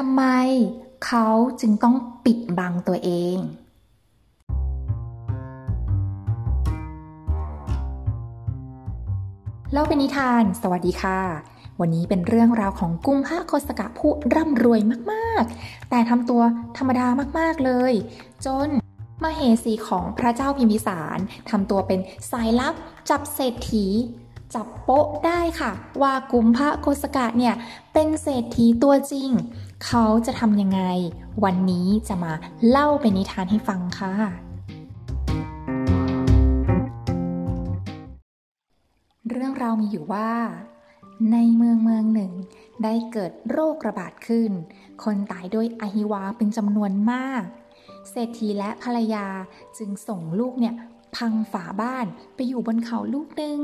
ทำไมเขาจึงต้องปิดบังตัวเอง เล่าเป็นนิทาน สวัสดีค่ะ วันนี้เป็นเรื่องราวของกุมภะโคสกะผู้ร่ำรวยมากๆ แต่ทำตัวธรรมดามากๆเลย จนมาเหสีของพระเจ้าพิมพิสารทำตัวเป็นสายลับจับเศรษฐีจับโป๊ะได้ค่ะ ว่ากุมภะโคสกะเนี่ย เป็นเศรษฐีตัวจริง เขาจะทำยังไง วันนี้จะมาเล่าเป็นนิทานให้ฟังค่ะ เรื่องราวมีอยู่ว่า ในเมืองเมืองหนึ่ง ได้เกิดโรคระบาดขึ้น คนตายด้วยอหิวาเป็นจำนวนมาก เศรษฐีและภรรยาจึงส่งลูกเนี่ยพังฝาบ้านไปอยู่บนเขาลูกหนึ่ง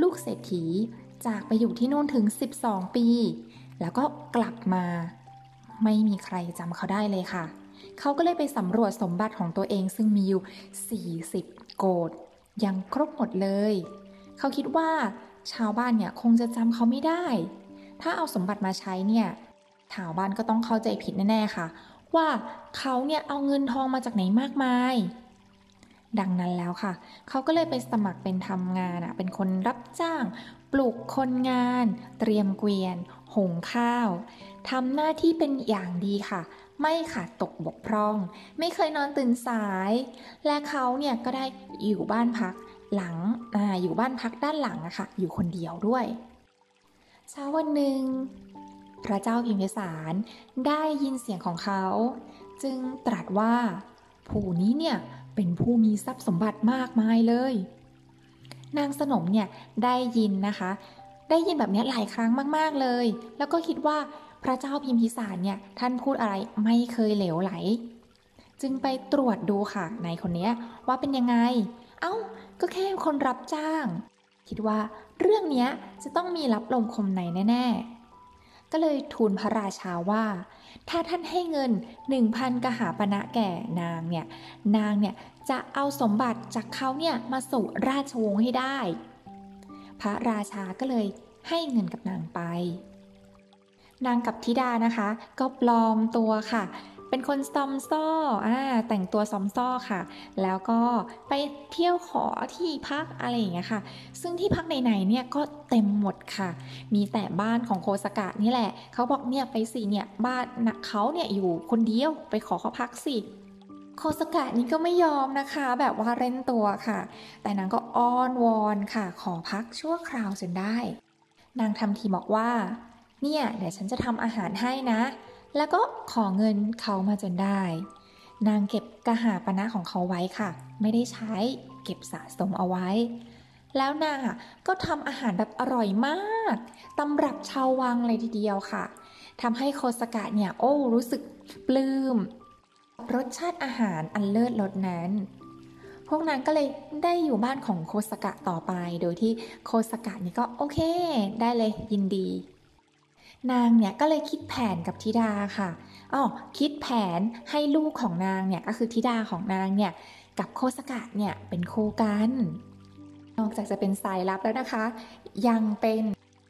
ลูกเศรษฐีจากไปอยู่ที่นู่นถึง 12 ปี แล้วก็กลับมา ไม่มีใครจำเขาได้เลยค่ะ เขาก็เลยไปสำรวจสมบัติของตัวเองซึ่งมีอยู่ 40 โกดยังครบหมดเลย เขาคิดว่าชาวบ้านเนี่ยคงจะจำเขาไม่ได้ ถ้าเอาสมบัติมาใช้เนี่ยชาวบ้านก็ต้องเข้าใจผิดแน่ๆค่ะ ว่าเขาเนี่ยเอาเงินทองมาจากไหนมากมาย ดังนั้นแล้วค่ะ เขาก็เลยไปสมัครเป็นทำงานอะเป็นคนรับจ้าง ปลูกคนงาน เตรียมเกวียน หุงข้าวทำหน้าที่เป็นอย่างดีค่ะ ไม่ขาดตกบกพร่อง ไม่เคยนอนตื่นสาย และเขาเนี่ยก็ได้อยู่บ้านพักหลังออยู่บ้านพักด้านหลังอะค่ะ อยู่คนเดียวด้วย เช้าวันหนึ่ง พระเจ้าพิมพิสารได้ยินเสียงของเขา จึงตรัสว่า ผู้นี้เนี่ยเป็นผู้มีทรัพย์สมบัติมากมายเลย นางสนมเนี่ยได้ยินนะคะ ได้ยินแบบนี้หลายครั้งมาก ๆเลย แล้วก็คิดว่าพระเจ้าพิมพิสารเนี่ยท่านพูดอะไรไม่เคยเหลวไหล จึงไปตรวจดูค่ะในคนนี้ว่าเป็นยังไง เอา้าก็แค่คนรับจ้าง คิดว่าเรื่องนี้จะต้องมีรับลมคมในแน่ ๆ ก็เลยทูลพระราชาว่า ถ้าท่านให้เงินหนึ่งพันกหาปณะแก่นางเนี่ยนางเนี่ยจะเอาสมบัติจากเขาเนี่ยมาสู่ราชวงศ์ให้ได้ ระราชาก็เลยให้เงินกับนางไป นางกับธิดานะคะ ก็ปลอมตัวค่ะ เป็นคนซอมซ่ออ่าแต่งตัวซอมซ่อค่ะ แล้วก็ไปเที่ยวขอที่พักอะไรอย่างเงี้ยค่ะ ซึ่งที่พักไหนๆเนี่ยก็เต็มหมดค่ะ มีแต่บ้านของโคสกะนี่แหละ เขาบอกเนี่ยไปสิเนี่ยบ้านนะเขาเนี่ยอยู่คนเดียวไปขอเขาพักสิ โคสกะนี่ก็ไม่ยอมนะคะ แบบว่าเล่นตัวค่ะ แต่นางก็อ้อนวอนค่ะ ขอพักชั่วคราวจนได้ นางทำทีบอกว่า เนี่ยเดี๋ยวฉันจะทำอาหารให้นะ แล้วก็ขอเงินเขามาจนได้ นางเก็บกระหาปณะของเขาไว้ค่ะ ไม่ได้ใช้เก็บสะสมเอาไว้ แล้วนางอะก็ทำอาหารแบบอร่อยมากตำรับชาววังเลยทีเดียวค่ะทำให้โคสกะเนี่ยโอ้รู้สึกปลื้ม รสชาติอาหารอันเลิศรสนั้น พวกนั้นก็เลยได้อยู่บ้านของโคสกะต่อไป โดยที่โคสกะนี่ก็โอเค ได้เลยยินดี นางเนี่ยก็เลยคิดแผนกับธิดาค่ะอ๋อคิดแผนให้ลูกของนางเนี่ยก็คือธิดาของนางเนี่ยกับโคสกะเนี่ยเป็นคู่กัน นอกจากจะเป็นสายลับแล้วนะคะ ยังเป็น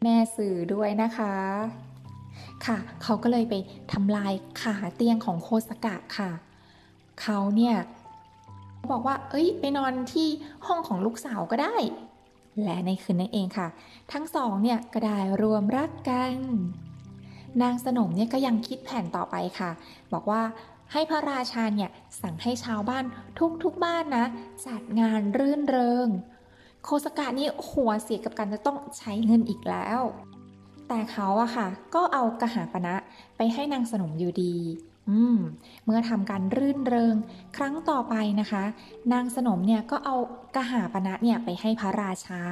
แม่สื่อด้วยนะคะ ค่ะ เขาก็เลยไปทำลายขาเตียงของโคสกะค่ะ เขาเนี่ยบอกว่า เอ้ย ไปนอนที่ห้องของลูกสาวก็ได้ และในคืนนั้นเองค่ะ ทั้งสองเนี่ยก็ได้รวมรักกัน นางสนมเนี่ยก็ยังคิดแผนต่อไปค่ะ บอกว่าให้พระราชาเนี่ยสั่งให้ชาวบ้านทุกๆบ้านนะ จัดงานรื่นเริง โคสกะนี่หัวเสียกับการจะต้องใช้เงินอีกแล้ว แต่เขาอะค่ะ ก็เอากระหาปณะไปให้นางสนมอยู่ดี อืม เมื่อทำการรื่นเริง ครั้งต่อไปนะคะ นางสนมเนี่ยก็เอากระหาปณะเนี่ยไปให้พระราชา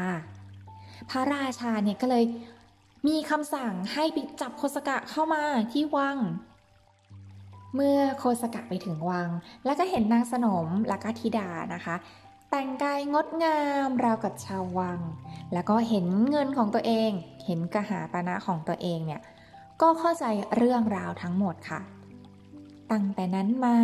พระราชาเนี่ยก็เลยมีคำสั่งให้ไปจับโคสกะเข้ามาที่วัง เมื่อโคสกะไปถึงวัง แล้วก็เห็นนางสนมและก็ธิดานะคะ แต่งกายงดงามราวกับชาววัง แล้วก็เห็นเงินของตัวเอง เห็นกระหาปณะของตัวเองเนี่ยก็เข้าใจเรื่องราวทั้งหมดค่ะ ตั้งแต่นั้นมา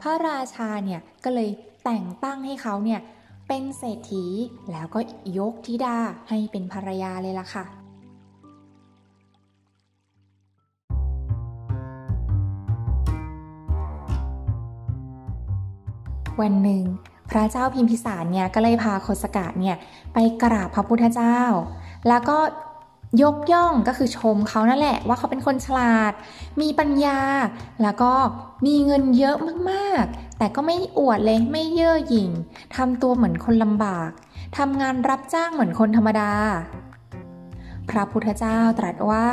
พระราชาเนี่ยก็เลยแต่งตั้งให้เขาเนี่ยเป็นเศรษฐีแล้วก็ยกธิดาให้เป็นภรรยาเลยล่ะค่ะวันหนึ่ง ระเจ้าพิมพิสารเนี่ยก็เลยพาโคสกะเนี่ยไปกราบพระพุทธเจ้า แล้วก็ยกย่องก็คือชมเขานั่นแหละ ว่าเขาเป็นคนฉลาด มีปัญญา แล้วก็มีเงินเยอะมากๆ แต่ก็ไม่อวดเลยไม่เย่อหยิ่งทำตัวเหมือนคนลำบากทำงานรับจ้างเหมือนคนธรรมดา พระพุทธเจ้าตรัสว่า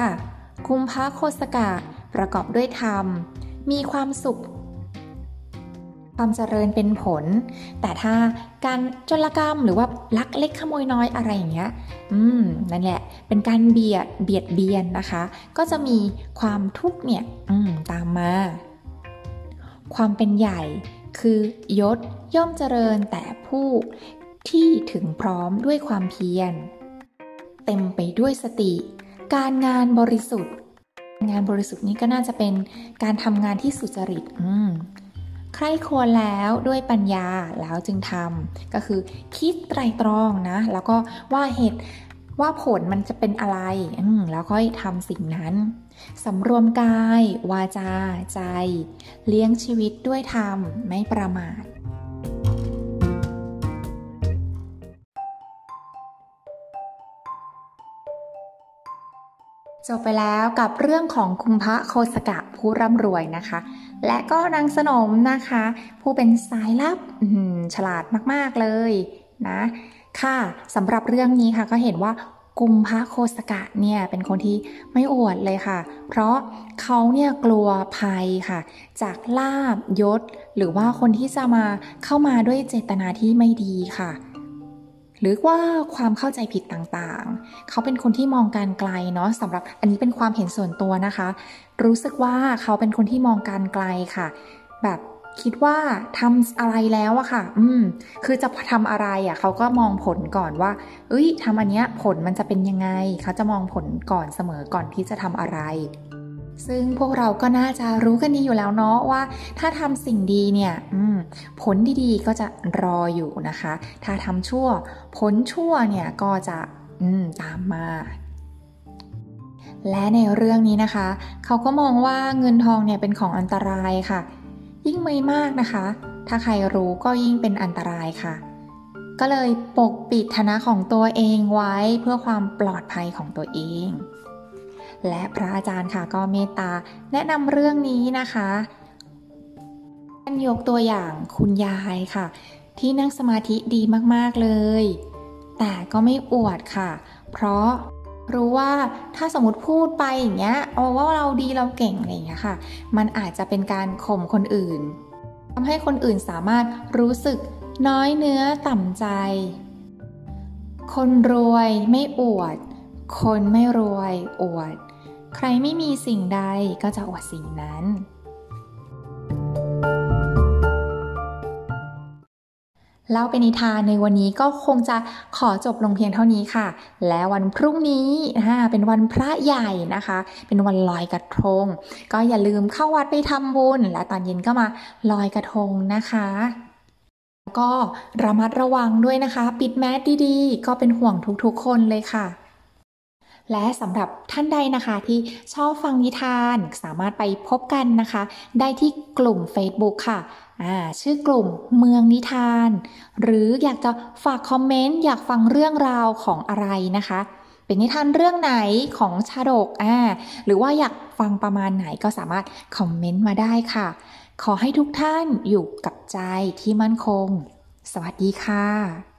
คุมพระโคสกะประกอบด้วยธรรม มีความสุข ความเจริญเป็นผล แต่ถ้าการจลกรรมหรือว่าลักเล็กขโมยน้อยอะไรอย่างเงี้ย อืมนั่นแหละ เป็นการเบียดเบียดเบียนนะคะ ก็จะมีความทุกข์เนี่ยอืมตามมา ความเป็นใหญ่คือยศย่อมเจริญแต่ผู้ที่ถึงพร้อมด้วยความเพียร เต็มไปด้วยสติ การงานบริสุทธิ์ งานบริสุทธิ์นี้ก็น่าจะเป็นการทำงานที่สุจริตอืม ครควรแล้วด้วยปัญญาแล้วจึงทำก็คือคิดไตรตรองนะ แล้วก็ว่าเหตุว่าผลมันจะเป็นอะไร แล้วก็ทำสิ่งนั้น สำรวมกาย วาจา ใจ เลี้ยงชีวิตด้วยธรรม ไม่ประมาท จบไปแล้วกับเรื่องของคุมพระโคสกะผู้ร่ำรวยนะคะ และก็นางสนมนะคะ ผู้เป็นสายลับฉลาดมากๆเลยนะค่ะสำหรับเรื่องนี้ค่ะก็เห็นว่ากุมพระโคสกะเนี่ยเป็นคนที่ไม่อวดเลยค่ะ เพราะเขาเนี่ยกลัวภัยค่ะ จากลาบยศ หรือว่าคนที่จะมาเข้ามาด้วยเจตนาที่ไม่ดีค่ะ หรือว่าความเข้าใจผิดต่างๆ เขาเป็นคนที่มองการไกลเนาะสำหรับอันนี้เป็นความเห็นส่วนตัวนะคะ รู้สึกว่าเขาเป็นคนที่มองการไกลค่ะ แบบคิดว่าทำอะไรแล้วอะค่ะ อืม คือจะทำอะไรอะเขาก็มองผลก่อนว่า เอ้ยทำอันเนี้ยผลมันจะเป็นยังไง เขาจะมองผลก่อนเสมอก่อนที่จะทำอะไร ซึ่งพวกเราก็น่าจะรู้กันดีอยู่แล้วเนาะว่าถ้าทำสิ่งดีเนี่ยผลดีๆก็จะรออยู่นะคะ ถ้าทำชั่ว ผลชั่วเนี่ยก็จะตามมาและในเรื่องนี้นะคะ เขาก็มองว่าเงินทองเนี่ยเป็นของอันตรายค่ะ ยิ่งไม่มากนะคะ ถ้าใครรู้ก็ยิ่งเป็นอันตรายค่ะ ก็เลยปกปิดฐานะของตัวเองไว้เพื่อความปลอดภัยของตัวเอง และพระอาจารย์ค่ะก็เมตตาแนะนำเรื่องนี้นะคะท่านยกตัวอย่างคุณยายค่ะ ที่นั่งสมาธิดีมากๆเลย แต่ก็ไม่อวดค่ะ เพราะรู้ว่าถ้าสมมติพูดไปอย่างเงี้ยว่าเราดีเราเก่งอะไรอย่างเงี้ยค่ะ มันอาจจะเป็นการข่มคนอื่นทำให้คนอื่นสามารถรู้สึกน้อยเนื้อต่ำใจ คนรวยไม่อวด คนไม่รวยอวด ใครไม่มีสิ่งใดก็จะอวดสิ่งนั้น เล่าเป็นนิทานในวันนี้ก็คงจะขอจบลงเพียงเท่านี้ค่ะ และวันพรุ่งนี้เป็นวันพระใหญ่นะคะ เป็นวันลอยกระทง ก็อย่าลืมเข้าวัดไปทำบุญ และตอนเย็นก็มาลอยกระทงนะคะก็ระมัดระวังด้วยนะคะ ปิดแมสดีๆ ก็เป็นห่วงทุกๆคนเลยค่ะ และสำหรับท่านใดนะคะที่ชอบฟังนิทานสามารถไปพบกันนะคะ ได้ที่กลุ่ม Facebook ค่ะชื่อกลุ่มเมืองนิทาน หรืออยากจะฝากคอมเมนต์ อยากฟังเรื่องราวของอะไรนะคะ เป็นนิทานเรื่องไหนของชาดกอ่าหรือว่าอยากฟังประมาณไหนก็สามารถคอมเมนต์มาได้ค่ะ ขอให้ทุกท่านอยู่กับใจที่มั่นคง สวัสดีค่ะ